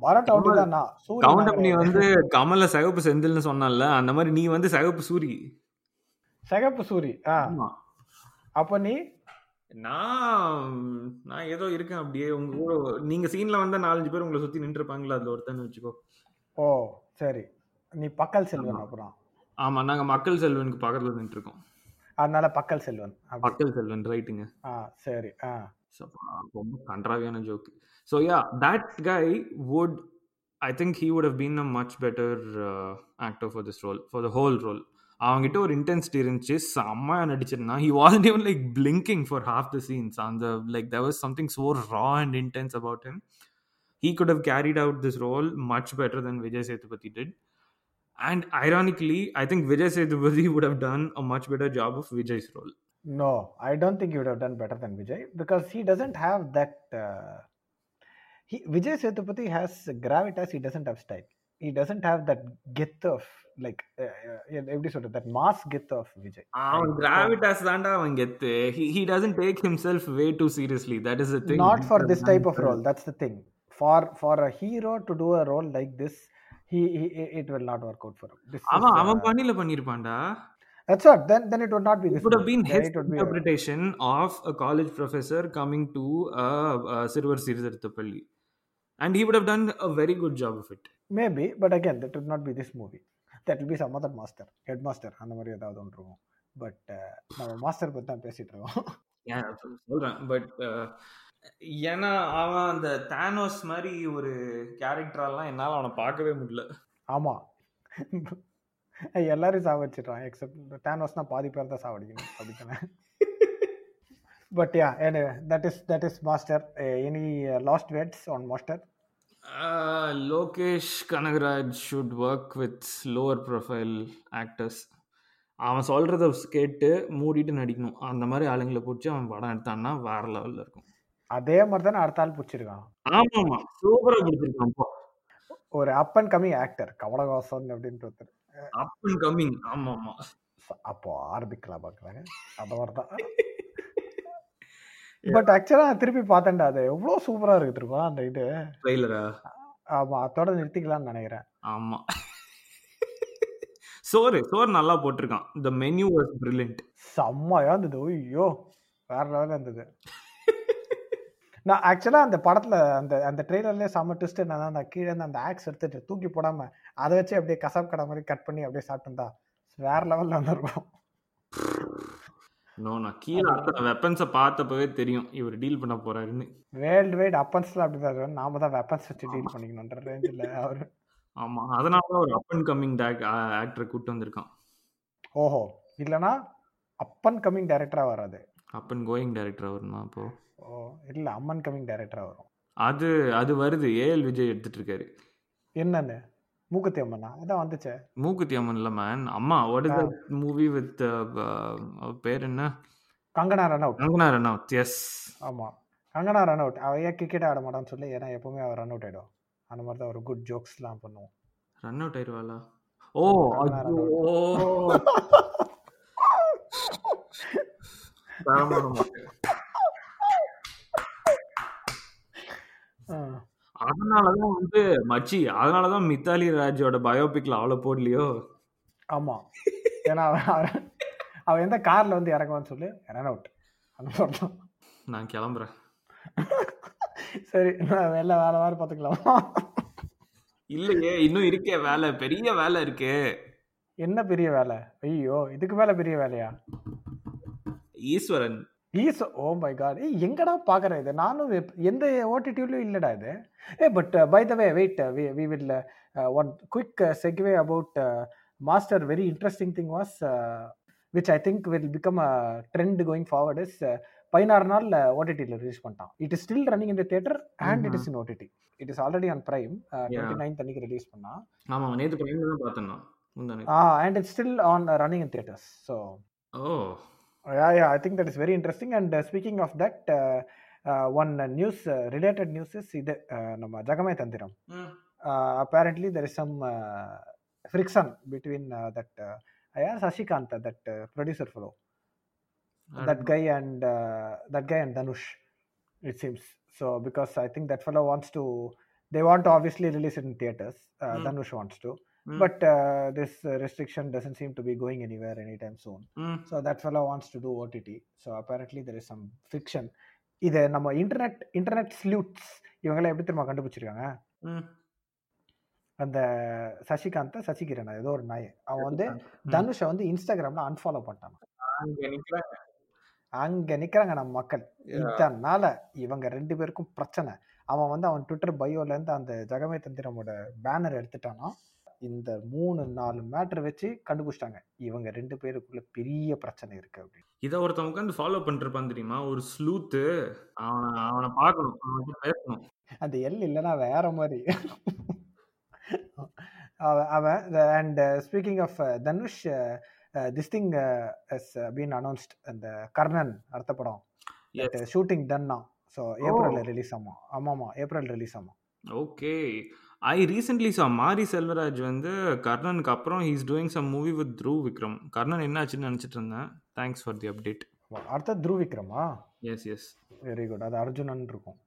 வரட்டும் அப்படிதான் நான். கவுண்டப் நீ வந்து கமல சிகப்பு செந்தில்னு சொன்னல அந்த மாதிரி நீ வந்து சிகப்பு சூரி. சிகப்பு சூரி ஆ. அப்ப நீ? நான் நான் ஏதோ இருக்கேன் அப்படியே. உங்க கூட நீங்க சீன்ல வந்த நாலஞ்சு பேர் உங்களை சுத்தி நின்று இருப்பாங்களா அதுல ஒருத்தன்னு வச்சுக்கோ. ஓ சரி. நீ பக்கல் செல்வன். அப்புறம். ஆமா நாங்க மக்கள் செல்வனுக்கு பக்கத்துல நின்று இருக்கோம் அதனால பக்கல் செல்வன். மக்கள் செல்வன் ரைட்டுங்க. ஆ சரி ஆ. சப்பா, ரொம்ப கன்றாவியான joke so yeah that guy would I think he would have been a much better actor for this role for the whole role அவங்ககிட்ட ஒரு இன்டென்சிட்டி இருந்துச்சு செம்மையா நடிச்சிருந்தான் he was even like blinking for half the scenes அந்த like there was something so raw and intense about him he could have carried out this role much better than Vijay Sethupathi did and ironically I think Vijay Sethupathi would have done a much better job of Vijay's role No, I don't think you would have done better than Vijay because he doesn't have that. Uh, he Vijay Sethupathi has gravitas. He doesn't have style. He doesn't have that get of like uh, uh, எப்படி சொல்றது that mass get of Vijay. அவன் Like, கிராவிட்டாஸ் தான்டா அவன் கெத்து he he doesn't take himself way too seriously that is the thing not for this type of role. That's the thing. For for a hero to do a role like this, he, he it will not work out for him. This is, அவன் அவன் uh, பண்ணில பண்ணிருப்பான்டா that's what. Then then it would not be this. it would have been his would be interpretation of a college professor coming to a, a சிறுவர் சீர்திருத்தப்பள்ளி and he would have done a very good job of it Maybe, but again, that would not be this movie. That will be some other master, headmaster, அந்த மாதிரி ஏதாவது ஒன்று இருக்கும் but நம்ம master பற்றி தான் பேசிட்டு இருக்கோம் Yeah, சொ- சொல்றேன் பட் ஏன்னா அவன் அந்த தானோஸ் மாதிரி ஒரு கேரக்டரெல்லாம் என்னால அவனை பார்க்கவே முடியல ஆமா எல்லாரையும் சாவடிச்சிடுறான் எக்ஸப்ட் டேனோஸ்னா பாதி பேர் தான் சாவடிக்கணும் அப்படித்தானே but yeah that is that is Master any last words on Master Lokesh Kanagaraj should work with lower profile actors. அவன் சொல்றத கேட்டு மூடிட்டு நடிக்கணும். அந்த மாதிரி ஆளுங்களை பிடிச்சி அவன் படம் எடுத்தான்னா வேற லெவல்ல இருக்கும். அதே மாதிரி தானே அடுத்த ஆள் பிடிச்சிருக்கான். ஆமா ஆமா சூப்பரா பிடிச்சிருக்கான் ஒரு up and coming actor Kamal Haasan அப்படின்ற ஒருத்தர். அப் அண்ட் கம்மிங் ஆமா ஆமா அப்போ ஆரம்பிக்கலாம் பார்க்குறாங்க அந்த மாதிரி தான். பட் ஆக்சுவலாக திருப்பி பார்த்தேன்டா அது. எவ்வளோ சூப்பராக இருக்கு தெரியுமா அந்த இது? ட்ரெய்லரா ஆமாம் அதோட நிறுத்திக்கலாம்னு நினைக்கிறேன். ஆமா. சோறு சோறு நல்லா போட்டிருக்கான். த மெனு வாஸ் பிரில்லியன்ட் செம்மையா இருந்தது. ஐயோ வேற லெவலில் இருந்தது. நான் ஆக்சுவலாக அந்த படத்தில் அந்த அந்த ட்ரெய்லர்லேயே செம்ம ட்விஸ்ட் என்னன்னா அந்த கீழே அந்த ஆக்ஸ் எடுத்துட்டு தூக்கி போடாமல் அதை வச்சு அப்படியே கசாப் கடை மாதிரி கட் பண்ணி அப்படியே சாப்பிட்டுருந்தா வேற லெவலில் வந்துருக்கும். நோ நான் கீழே அத்தனை வெப்பன்ஸை பார்த்தப்பவே தெரியும். இவர் டீல் பண்ண போறாருன்னு. வேர்ல்டு வைட் அப்பன்ஸ்லாம் அப்படி தான் இருக்கும் நாம தான் வெப்பன்ஸ் வச்சு டீல் பண்ணிக்கணுன்ற ரேஞ்சில் அவர். ஆமா. அதனால தான் ஒரு அப் அண்ட் கம்மிங் ஆக்டரை கூட்டு வந்திருக்கான். ஓஹோ. இல்லைன்னா அப்பன் கம்மிங் டைரக்டராக வராது. அப் அண்ட் கோயிங் டைரக்டர் வரணும் அப்போ? ஓ இல்லை அம்மன் கம்மிங் டைரக்டராக வரும். அது அது வருது. ஏஎல் விஜய் எடுத்துட்டு இருக்காரு. என்னன்னு? மூக்குத்தி அம்மனா அதான் வந்துச்சே. மூக்குத்தி அம்மன் இல்ல மேன் அம்மா what is that movie with பேர் என்ன? கங்கனா ரன் அவுட் கங்கனா ரனவுத் எஸ் ஆமாம் கங்கனா ரன் அவுட் அவ ஏன் கிரிக்கெட் ஆட மாட்டான்னு சொல்லி ஏன்னா எப்பவுமே அவள் ரன் அவுட் ஆகிடும் அந்த மாதிரி தான் ஒரு குட் ஜோக்ஸ்லாம் பண்ணுவோம். ரன் அவுட் ஆயிருவாளா ஓ தரமான மாட்டு. அதனாலதான் வந்து மச்சி அதனாலதான் மித்தாலி ராஜோட பயோபிக்ல அவ்வளவு போடலையோ? ஆமாம் ஏன்னா அவன் எந்த காரில் வந்து இறங்குவான்னு சொல்லி ரன் அவுட் நான் கிளம்புறேன். சரி நான் வெளில வேலை வேறு பார்த்துக்கலாம் இல்லையே இன்னும் இருக்கே வேலை. பெரிய வேலை இருக்கே. என்ன பெரிய வேலை? ஐயோ இதுக்கு மேலே பெரிய வேலையா? Eeswaran. Is oh my God ஏய் எங்கடா பார்க்குறேன் இது? நானும் எந்த ஓடிடியூலையும் இல்லைடா இது. ஏ but by the way wait we will one quick segue about Master very interesting thing was which I think will become a trend going forward is பதினாறு நாள் ஓடிடியில் ரிலீஸ் பண்ணிட்டான். It is still running in the theatre and it is in OTT it is already on Prime twenty ninth அன்னைக்கு release பண்ணா. ஆமா நேத்து பிரைம்ல தான் பார்த்தேன் நான் முந்தானே and it's still on running in theatres so oh. Yeah, yeah, I think that is very interesting. And uh, speaking of that, uh, uh, one uh, news uh, related news is இது uh, நம்ம ஜகமே தந்திரம் ம். uh, apparently there is some uh, friction between uh, that uh, yeah, Sashikant, that uh, producer fellow, that guy and uh, that guy and Dhanush, it seems. So because I think that fellow wants to they want to obviously release it in theaters. Uh, Mm. Dhanush wants to, Mm. but uh, this uh, restriction doesn't seem to be going anywhere anytime soon. ம் So that fellow wants to do OTT. So apparently there is some friction. இதை நம்ம internet internet ஸ்லூட்ஸ் இவங்கெல்லாம் எப்படி தெரியுமா கண்டுபிடிச்சிருக்காங்க அந்த சசிகாந்த் சசிகிரணா ஏதோ ஒரு நாய் அவன் வந்து. தனுஷை வந்து இன்ஸ்டாகிராம்ல அன்ஃபாலோ பண்ணிட்டான் அங்க நிக்கிறாங்க நம்ம மக்கள். இதனால இவங்க ரெண்டு பேருக்கும் பிரச்சனை அவன் வந்து அவன் ட்விட்டர் பயோல இருந்து அந்த ஜெகமே தந்திரமோட பேனர் எடுத்துட்டானா. இந்த மூணு நாலு மேட்டர் வச்சு கண்டுபிடிச்சிட்டாங்க. இவங்க ரெண்டு பேருக்குள்ள பெரிய பிரச்சனை இருக்கு அப்படின்னு. இதை ஒருத்தன் உட்காந்து ஃபாலோ பண்ணிருப்பான் தெரியுமா? ஒரு ஸ்லூத்து அவனை அவனை பார்க்கணும். அவன்கிட்ட பேசணும். அந்த எல் இல்லைன்னா வேற மாதிரி. அவன் and speaking of Dhanush this thing has been announced அந்த கர்ணன் அடுத்த படம். ஷூட்டிங் டன்னா ஸோ ஏப்ரல்ல ரிலீஸ் ஆமா. ஆமாமா ஏப்ரல் ரிலீஸ் ஆமா. Okay I recently saw Mari Selvaraj வந்து கர்ணனுக்கு அப்புறம் he's doing some movie with Dhruv Vikram Karnan என்ன ஆச்சுன்னு நினச்சிட்டு இருந்தேன். தேங்க்ஸ் ஃபார் தி அப்டேட் அடுத்த த்ருவ் விக்ரமா எஸ் எஸ் வெரி குட் அது அர்ஜுனன் இருக்கும்.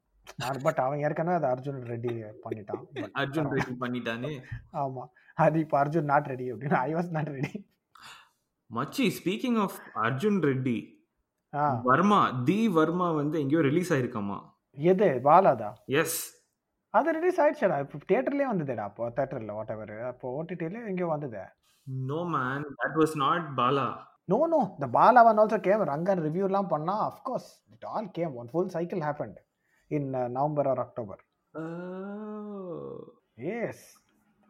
பட் அவன் ஏற்கனவே அது அர்ஜுன் ரெடி பண்ணிட்டான். அர்ஜுன் ரெடி பண்ணிட்டானே? ஆமா. அது இப்போ அர்ஜுன் நாட் ரெடி அப்படின்னு. ஐ வாஸ் நாட் ரெடி மச்சி speaking of Arjun Reddy Varma the Varma வந்து எங்கேயோ ரிலீஸ் ஆயிருக்காமா எது? பாலாதா? எஸ் அது ரிலீஸ் ஆயிடுச்சுடா. இப்போ தியேட்டர்லயே வந்ததுடா அப்போ தேட்டர்ல வாட் எவர் அப்போ ஓடிடில எங்கேயோ வந்தது. No man that was not Bala no no the Bala one also came Rangan ரிவ்யூலாம் பண்ணா of course it all came one full cycle happened in November or October yes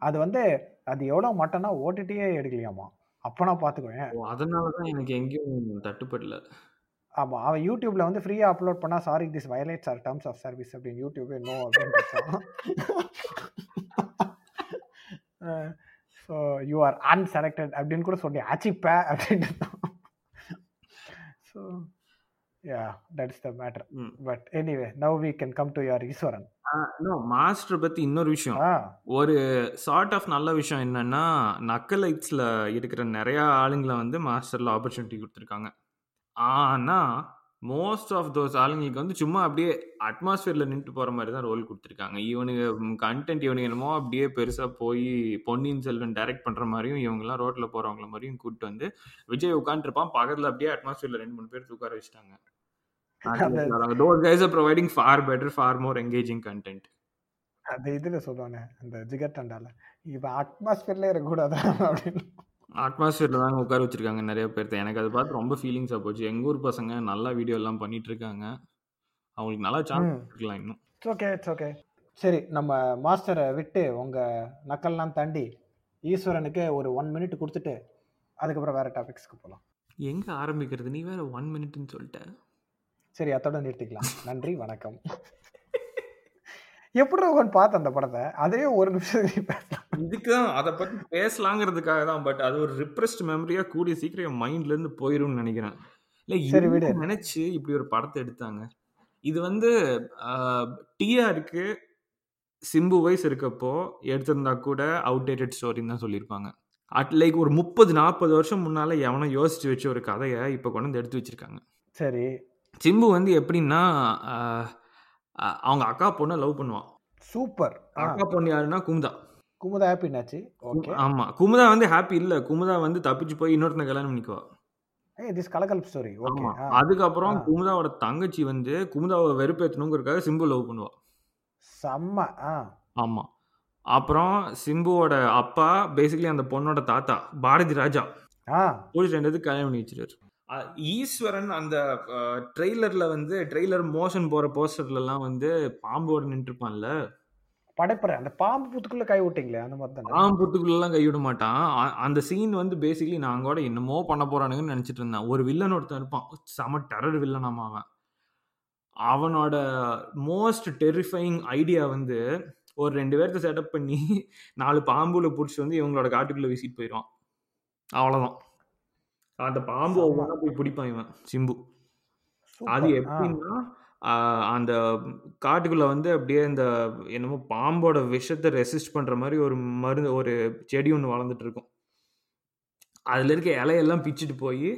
அது வந்து அது எவ்வளோ மட்டனா ஓடிடியே எடுக்கலையாமா அப்போ நான் பார்த்துக்குவேன் அதனால தான் எனக்கு எங்கேயும் தட்டுப்படல. ஆமா அவன் யூடியூப்ல வந்து ஃப்ரீயா அப்லோட் பண்ணா sorry this violates our terms of service அப்படின்னு யூடியூபே நோ அப்படின்னு ஸோ யூ ஆர் அன்செலக்டட் அப்படின்னு கூட சொல்லி அச்சிப்ப அப்படின்னு. So yeah that is the matter. But anyway now we can come to your Eeswaran no Master பத்தி இன்னொரு விஷயம். ஒரு சார்ட் ஆஃப் நல்ல விஷயம் என்னன்னா நக்கலைட்ஸில் இருக்கிற நிறைய ஆளுங்களை வந்து மாஸ்டரில் ஆப்பர்ச்சுனிட்டி கொடுத்துருக்காங்க. ஆனால் மோஸ்ட் ஆஃப் தோஸ் ஆளுங்களுக்கு வந்து சும்மா அப்படியே அட்மாஸ்பியரில் நின்று போகிற மாதிரி தான் ரோல் கொடுத்துருக்காங்க. இவனுங்க கண்டென்ட் இவனுங்க என்னமோ அப்படியே பெருசாக போய் பொன்னியின் செல்வன் டைரக்ட் பண்ணுற மாதிரியும் இவங்கெல்லாம் ரோட்டில் போகிறவங்கள மாதிரியும் கூப்பிட்டு வந்து விஜய் உட்காந்துருப்பான் பக்கத்தில் அப்படியே அட்மாஸ்பியரில் ரெண்டு மூணு பேர் உட்கார வச்சுட்டாங்க those guys are providing for better for more engaging content அந்த இதுல அந்த இவன் அட்மாஸ்பியர்ல இருக்கக்கூடாதா அப்படின்னு. அட்மாஸ்பியரில் தாங்க உட்கார வச்சிருக்காங்க நிறைய பேர்த்த. எனக்கு அதை பார்த்து ரொம்ப ஃபீலிங்ஸாக போச்சு. எங்கள் ஊர் பசங்க நல்லா வீடியோ எல்லாம் பண்ணிட்டு இருக்காங்க அவங்களுக்கு நல்லா சான்ஸ் ம். இருக்கலாம் இன்னும். இட்ஸ் ஓகே இட்ஸ் ஓகே சரி நம்ம மாஸ்டரை விட்டு உங்க நக்கல்லாம் தாண்டி ஈஸ்வரனுக்கு ஒரு ஒன் மினிட் கொடுத்துட்டு அதுக்கப்புறம் வேற டாபிக்ஸ்க்கு போகலாம் எங்கே ஆரம்பிக்கிறது? நீ வேற ஒன் மினிட்னு சொல்லிட்ட. சரி அத்தோட நிறுத்திக்கலாம். நன்றி வணக்கம். எப்படி உன் பார்த்த அந்த படத்தை? அதே ஒரு நிமிஷம் நீ பேசலாம். இதுக்கு தான் அதை பற்றி பேசலாங்கிறதுக்காக தான் பட் அது ஒரு ரிப்ரெஸ்ட் மெமரியாக கூடிய சீக்கிரம் என் மைண்ட்லேருந்து போயிரும்னு நினைக்கிறேன். இல்லை. நினச்சி இப்படி ஒரு படத்தை எடுத்தாங்க. இது வந்து டிஆருக்கு சிம்பு வயசு இருக்கப்போ எடுத்திருந்தா கூட அவுடேட்டட் ஸ்டோரின்னு தான் சொல்லியிருப்பாங்க. அட் லைக் ஒரு முப்பது நாற்பது வருஷம் முன்னால் எவனோ யோசிச்சு வச்ச ஒரு கதையை இப்போ கொண்டு வந்து எடுத்து வச்சிருக்காங்க. சரி. சிம்பு வந்து எப்படின்னா அவங்க அக்கா பொண்ணை லவ் பண்ணுவான். சூப்பர். அக்கா பொண்ணு யாருன்னா குமுதா. குமுதா ஹாப்பினாச்சு ஓகே ஆமா. குமுதா வந்து ஹாப்பி இல்ல. குமுதா வந்து தப்பிச்சு போய் இன்னொருத்தனை கல்யாணம் பண்ணிக்குவா. ஏ திஸ் கலகல் ஸ்டோரி ஓகே அதுக்கப்புறம். குமுதாவோட தங்கச்சி வந்து குமுதாவை வெறுப்பேற்றணுங்கிறதுக்காக சிம்பு லவ் பண்ணுவா. செம்ம. ஆ. ஆமா. அப்புறம் சிம்புவோட அப்பா பேசிக்கலி அந்த பொண்ணோட தாத்தா பாரதி ராஜா ஆ. போலீஸ் ரெண்டு கல்யாணம் பண்ணி வச்சிருக்காரு ஈஸ்வரன் அந்த ட்ரெய்லர்ல வந்து ட்ரெய்லர் மோஷன் போற போஸ்டர்ல எல்லாம் வந்து பாம்போட நின்றுப்பான்ல. படைப்புற அந்த பாம்பு புத்துக்குள்ள கை விட்டீங்களே அந்த மாதிரி தானே பாம்பு புத்துக்குள்ளெல்லாம் கைவிட மாட்டான். அ- அந்த சீன் வந்து பேசிக்கலி நான் கூட என்னமோ பண்ண போறானுங்கன்னு நினைச்சிட்டு இருந்தேன். ஒரு வில்லன் ஒருத்தன் இருப்பான். செம டெரர் வில்லனாமா அவன். அவனோட மோஸ்ட் டெரிஃபைங் ஐடியா வந்து ஒரு ரெண்டு பேர்த்த செட்டப் பண்ணி நாலு பாம்புல பிடிச்சி வந்து இவங்களோட காட்டுக்குள்ள வீசிட்டு போயிடுவான் அவ்வளவுதான். அந்த பாம்பு. ஒவ்வொன்றா போய் பிடிப்பான் இவன் சிம்பு. அது எப்படின்னா அந்த காட்டுக்குள்ள வந்து அப்படியே இந்த என்னமோ பாம்போட விஷத்தை ரெசிஸ்ட் பண்ற மாதிரி ஒரு மருந்து ஒரு செடி ஒன்று வளர்ந்துட்டு இருக்கும். அதுல இருக்க இலையெல்லாம் பிச்சுட்டு போய்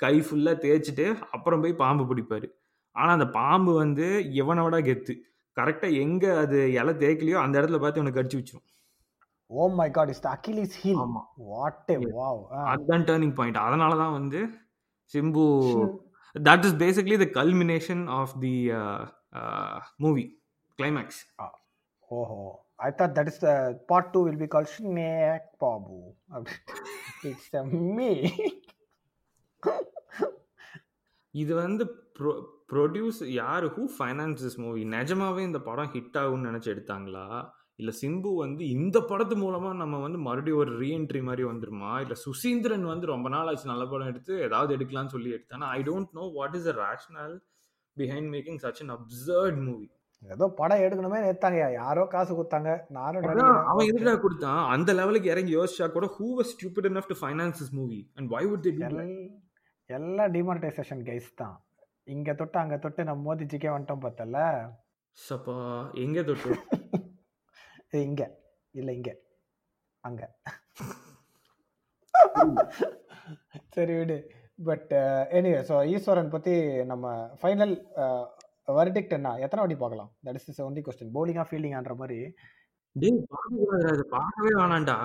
கை ஃபுல்லா தேய்ச்சிட்டு அப்புறம் போய் பாம்பு பிடிப்பாரு. ஆனா அந்த பாம்பு வந்து இவனை விட கெத்து கரெக்டா எங்க அது இலை தேய்க்கலையோ அந்த இடத்துல பார்த்து உனக்கு கடிச்சு வச்சிரும். ஓ my God is Achilles heel ஆமா. What A. வாவ் அதுதான் டேர்னிங் பாயிண்ட் அதனால தான் வந்து Simbu. That is basically the culmination of the movie climax ஓஹோ I thought that is the part two will be called snake Babu it's me இது வந்து bro produce யார்? Who finance this movie நிஜமாவே இந்த படம் ஹிட் ஆகும்னு நினச்சி எடுத்தாங்களா? இல்லை சிம்பு வந்து இந்த படத்து மூலமாக நம்ம வந்து மறுபடியும் ஒரு ரீஎன்ட்ரி மாதிரி வந்துருமா? இல்லை சுசீந்திரன் வந்து ரொம்ப நாள் ஆச்சு நல்ல படம் எடுத்து ஏதாவது எடுக்கலாம்னு சொல்லி எடுத்தானா? I don't know what is the rational behind making such an absurd movie ஏதோ படம் எடுக்கணுமே எடுத்தாங்க யாரோ காசு கொடுத்தாங்க. நானும் அவன் எதுடா கொடுத்தான்? அந்த லெவலுக்கு இறங்கி யோசிச்சா கூட who finance this movie? And why would they do that? எல்- எல்லாம் டிமானிட்டைசேஷன் கைஸ் தான். இங்க தொட்டு அங்க தொட்டு நம்ம மோதிச்சிக்கே வந்துட்டோம் பார்த்தல சப்பா எங்க தொட்டு? இங்க. இல்ல இங்க. அங்க. சரி விடு. பட் எனிவே ஸோ ஈஸ்வரன் பத்தி நம்ம ஃபைனல் வர்டிக்ட் என்ன? எத்தனை வாட்டி பார்க்கலாம்? தட் இஸ் ஒன்லி கொஸ்டின் போலிங்கா ஃபீல்டிங்ன்ற மாதிரி. டேய் இதை பார்க்கவே வேணாம்டா.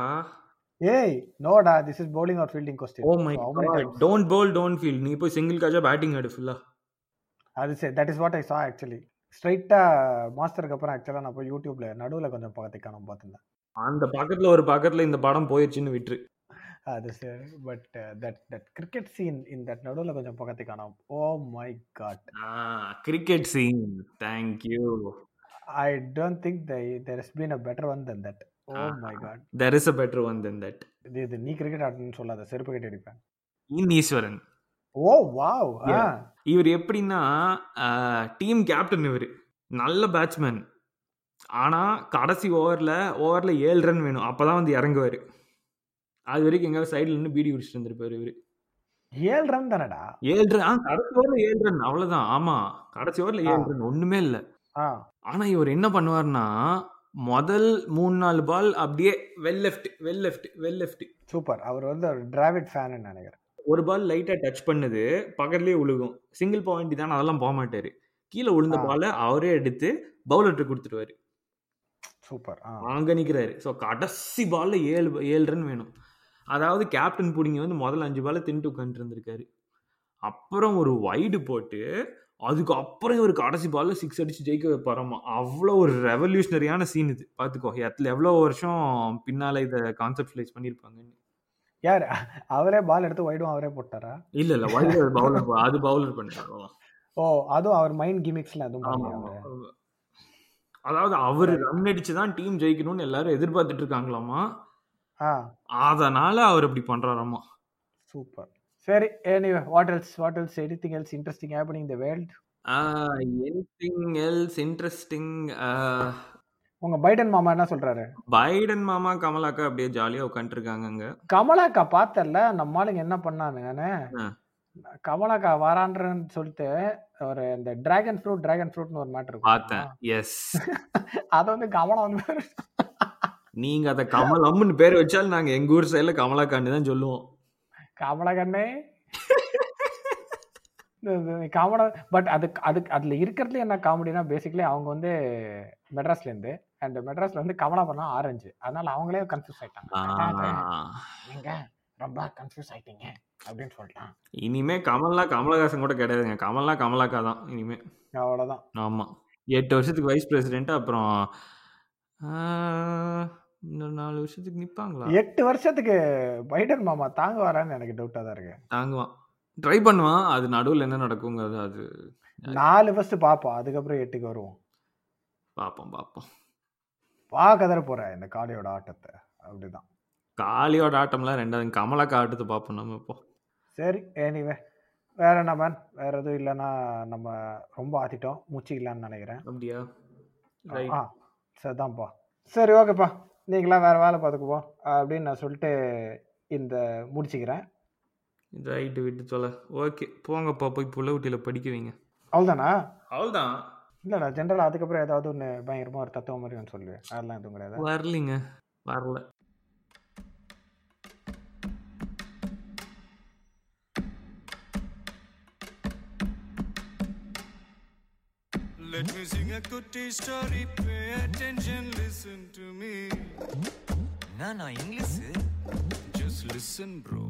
ஏய் நோடா this is bowling or fielding question oh my God don't bowl don't field நீ போய் சிங்கிள் காஜா பேட்டிங் ஆடு ஃபுல்லா அது சரி. That is what I saw actually ஸ்ட்ரைட்டாக மாஸ்டருக்கு அப்புறம் ஆக்சுவலாக நான் போய் யூடியூப்ல நடுவில் கொஞ்சம் பக்கத்துக்கு காணும் பார்த்துருந்தேன். அந்த பக்கத்துல ஒரு பக்கத்துல இந்த படம் போயிருச்சுன்னு விட்டுரு. அது சரி but that that cricket scene in that நடுவில் கொஞ்சம் பக்கத்துக்கு காணும். ஓ my God cricket scene thank you I don't think there is been a better one then that oh. My God there is a better one then that இது நீ cricket ஆடணும்னு சொல்லாத செருப்பு கட்டி அடிப்பேன். In Eswaran. Oh wow Yeah. இவர் எப்படின்னா team captain இவர். நல்ல பேட்ஸ்மேன் ஆனா கடைசி ஓவர்ல ஓவர்ல ஏழு ரன் வேணும். அப்பதான் வந்து இறங்குவாரு. அது வரைக்கும் எங்க சைடுல நின்று பீடி குடிச்சிட்டு இருந்திருப்பாரு இவரு. ஏழு ரன் தானடா? ஏழு ரன் ஆ, கடைசி ஓவர்ல ஏழு ரன் அவ்வளவுதான். ஆமா. கடைசி ஓவர்ல ஏழு. ரன் ஒண்ணுமே இல்ல. ஆ. ஆனா இவர் என்ன பண்ணுவார்னா முதல் மூணு நாலு பால் அப்படியே well left well left well left super. அவர் வந்து ஒரு டிராவிட் ஃபேன் நினைக்கிறேன். ஒரு பால் லைட்டா டச் பண்ணுது பக்கத்துலயே விழுகும் சிங்கிள் பாயிண்ட் தானே அதெல்லாம் போக மாட்டாரு. கீழே விழுந்த. பாலை அவரே எடுத்து பவுலர்கிட்ட கொடுத்துருவாரு. சூப்பர். அங்க நிக்கிறாரு. ஸோ கடைசி பால்ல ஏழு ஏழு ரன் வேணும். அதாவது கேப்டன் புடிங்க வந்து முதல்ல அஞ்சு பால்ல தின்ட்டு உட்காந்துட்டு இருந்திருக்காரு. அப்புறம் ஒரு வைடு போட்டு அதுக்கு அப்புறம் இவர் கடைசி பால்ல சிக்ஸ் அடிச்சு ஜெயிக்க வைப்பாராமா? அவ்வளோ ஒரு ரெவல்யூஷனரியான சீன் இது. பார்த்துக்கோ எத்துல எவ்வளோ வருஷம் பின்னால இதை கான்செப்ட்லைஸ் பண்ணியிருப்பாங்கன்னு. யார்? அவரே பால் எடுத்து வைடும் அவரே போட்டாரா? இல்ல இல்ல வைடு பவுலர் அது பவுலர் பண்ணிட்டாங்க ஓ அதுவும் அவர் மைண்ட் கிமிக்ஸ்ல? ஆமா. அதாவது அவர் ரன் அடிச்சு தான் டீம் ஜெயிக்கணும்னு எல்லாரும் எதிர்பார்த்துட்டு இருக்காங்களாமா? அதனால அவர் அப்படி பண்றாராமா? சூப்பர். சரி anyway what else what else anything else interesting happening the world anything else interesting உங்க பைடன் மாமா என்ன சொல்றாரு? பைடன் மாமா கமலாக்கா அப்படியே ஜாலியா உட்காந்துருக்காங்க கமலாக்கா பார்த்தல நம்ம ஆளுங்க என்ன பண்ணானு நானு ஆ. கமலாக்கா வரான்றன்னு சொல்லிட்டு ஒரு இந்த டிராகன் ஃப்ரூட் டிராகன் ஃப்ரூட்னு ஒரு மேட்டர் பார்த்தேன். எஸ் அத வந்து கமலா வந்து நீங்க அத கமலம்னு பேர் வச்சாலும் நாங்க எங்க ஊர் சைடுல கமலாக்கான்னு தான் சொல்லுவோம். கமலகண்ணே. காமெடி பட் அது அதுக்கு அதுல இருக்கிறதுல என்ன காமெடினா பேசிக்கலி அவங்க வந்து மெட்ராஸ்ல இருந்து அண்ட் மெட்ராஸ்ல வந்து கமலா பண்ணா ஆரஞ்சு. அதனால அவங்களே கன்ஃபியூஸ் ஆயிட்டாங்க. நீங்க ரொம்ப கன்ஃபியூஸ் ஆயிட்டீங்க அப்படின்னு சொல்லிட்டான். இனிமே கமல்னா கமலஹாசன் கூட கிடையாதுங்க. கமல்னா கமலாக்கா தான் இனிமே. அவ்வளவுதான். ஆமா. எட்டு வருஷத்துக்கு வைஸ் பிரசிடென்ட் அப்புறம் இன்னொரு நாலு வருஷத்துக்கு நிப்பாங்களா? எட்டு வருஷத்துக்கு பைடன் மாமா தாங்க வரான்னு எனக்கு டவுட்டா தான் இருக்கு. தாங்குவான். ட்ரை பண்ணுவான். அது நடுவில் என்ன நடக்குங்கிறது அது நாலு ஃபர்ஸ்ட் பாப்போம். அதுக்கப்புறம் எட்டுக்கு வருவோம். பார்ப்போம் பார்ப்போம் பார்க்க தர போற இந்த காளியோட ஆட்டத்தை. அப்படிதான். காளியோட ஆட்டம்லாம் ரெண்டாவது கமலாக்கா ஆட்டத்தை பார்ப்போம் நம்ம இப்போ. சரி எனிவே வேற என்ன மேன் வேற எதுவும் இல்லைன்னா நம்ம ரொம்ப ஆத்திட்டோம். மூச்சிக்கலான்னு நினைக்கிறேன். அப்படியா? ஆ சரிதான்ப்பா சரி ஓகேப்பா. நீங்களாம் வேற வேலை பார்த்துக்குப்போ அப்படின்னு நான் சொல்லிட்டு இந்த முடிச்சுக்கிறேன். ரைட்டு விட்டு சொல்ல ஓகே போங்கப்பா போய் புள்ளவுட்டியில் படிக்க வைங்க. அவ்வளோதானா அவ்வளோதான் இல்லைடா ஜென்ரலாக அதுக்கப்புறம் ஏதாவது ஒன்று பயங்கரமாக ஒரு தத்துவம் மாதிரி ஒன்று சொல்லுவேன் அதெல்லாம் எதுவும் கிடையாது வரலிங்க வரல Let me sing a goody story. Pay attention, listen to me. நான் English Just listen, bro.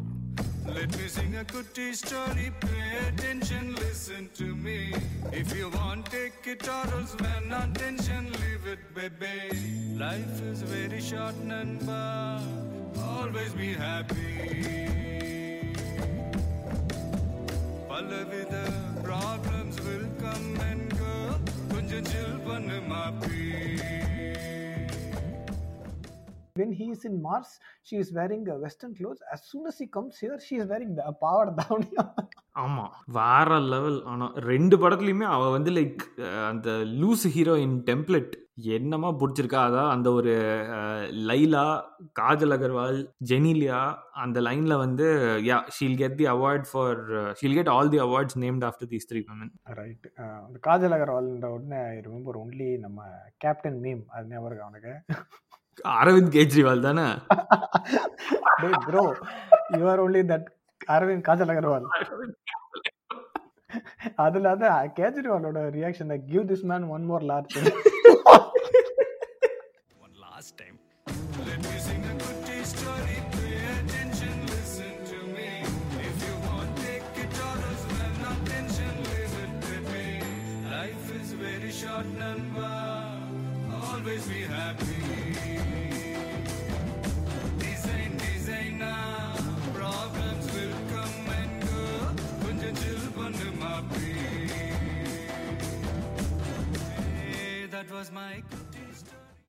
Let me sing a goodie story, pay attention, listen to me. If you want, take it or else, man, attention, leave it, baby. Life is very short, Nanba, always be happy. Problems will come and when he is in Mars, she is wearing uh, Western clothes. As soon as he comes here, she is wearing the power down. ஆமா வேற level ஆனா ரெண்டு படத்துலயுமே அவ வந்து like அந்த loose heroine template என்னமா பிடிச்சிருக்கா? அதான் அந்த ஒரு லைலா காஜல் அகர்வால் ஜெனிலியா அந்த லைன்ல வந்து yeah she'll get the award for she'll get all the awards named after these three women. Right Kajal அகர்வால்ன்ற உடனே ரிமெம்பர் ஒன்லி நம்ம கேப்டன் மீம் அது ஞாபகம் அவனுக்கு அரவிந்த் கெஜ்ரிவால் தானே bro you are only that Arvind Kajal Agarwal அதுல வந்து கேஜ்ரிவாலோட reaction give this man one more large One last time. Let me sing a goody story. Pay attention, listen to me. If you want, take it or else when not tension, leave it with me. Life is very short, Namba. Always be happy. Design, that was my